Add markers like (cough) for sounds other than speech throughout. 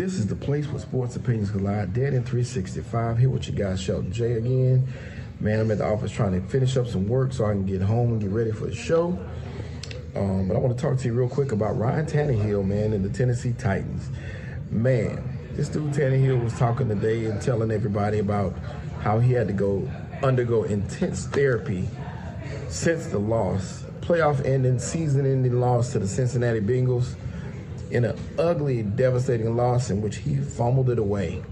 This is the place where sports opinions collide. Dead in 365. Here with your guy Shelton J again. Man, I'm at the office trying to finish up some work so I can get home and get ready for the show. Um, but I want to talk to you real quick about Ryan Tannehill, man, and the Tennessee Titans. Man, this dude Tannehill was talking today and telling everybody about how he had to go undergo intense therapy since the loss, playoff ending, season ending loss to the Cincinnati Bengals in an ugly, devastating loss in which he fumbled it away.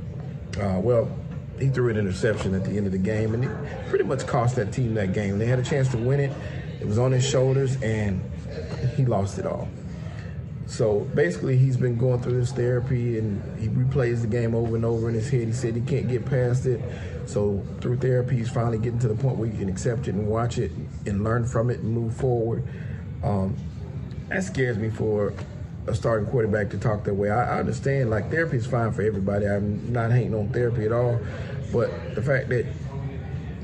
Uh, well, he threw an interception at the end of the game, and it pretty much cost that team that game. They had a chance to win it. It was on his shoulders, and he lost it all. So basically, he's been going through this therapy, and he replays the game over and over in his head. He said he can't get past it. So through therapy, he's finally getting to the point where you can accept it and watch it and learn from it and move forward. Um, that scares me for a starting quarterback to talk that way. I, I understand like therapy is fine for everybody. I'm not hating on therapy at all, but the fact that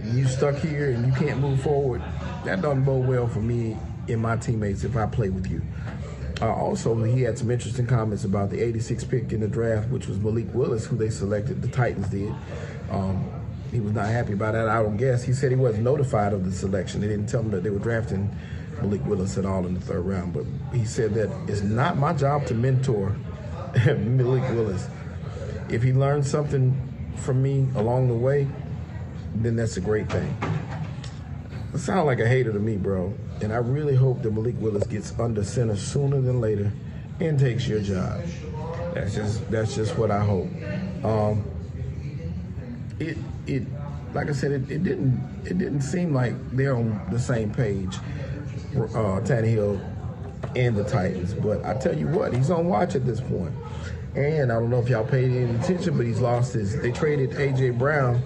you stuck here and you can't move forward, that doesn't bode well for me and my teammates if I play with you. Uh, also, he had some interesting comments about the 86 pick in the draft, which was Malik Willis, who they selected. The Titans did. Um, he was not happy about that. I don't guess. He said he wasn't notified of the selection. They didn't tell him that they were drafting Malik Willis at all in the third round. But he said that it's not my job to mentor (laughs) Malik Willis. If he learns something from me along the way, then that's a great thing. It sounds like a hater to me, bro. And I really hope that Malik Willis gets under center sooner than later and takes your job. That's just that's just what I hope. Um, it it like I said, it, it didn't it didn't seem like they're on the same page uh, Tannehill and the Titans. But I tell you what, he's on watch at this point. And I don't know if y'all paid any attention, but he's lost his. They traded AJ Brown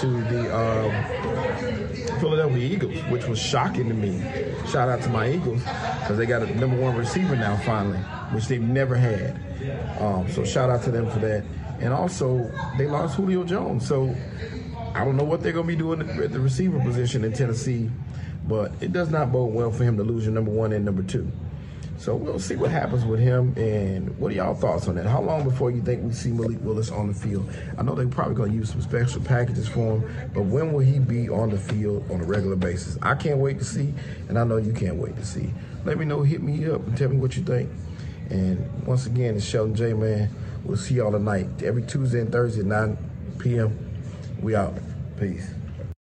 to the um, Philadelphia Eagles, which was shocking to me. Shout out to my Eagles because they got a number one receiver now finally, which they've never had. Um, so shout out to them for that. And also, they lost Julio Jones. So I don't know what they're going to be doing at the receiver position in Tennessee but it does not bode well for him to lose your number one and number two. So we'll see what happens with him. And what are y'all thoughts on that? How long before you think we see Malik Willis on the field? I know they're probably going to use some special packages for him, but when will he be on the field on a regular basis? I can't wait to see, and I know you can't wait to see. Let me know, hit me up, and tell me what you think. And once again, it's Sheldon J, man. We'll see y'all tonight. Every Tuesday and Thursday at 9 p.m. We out. Peace.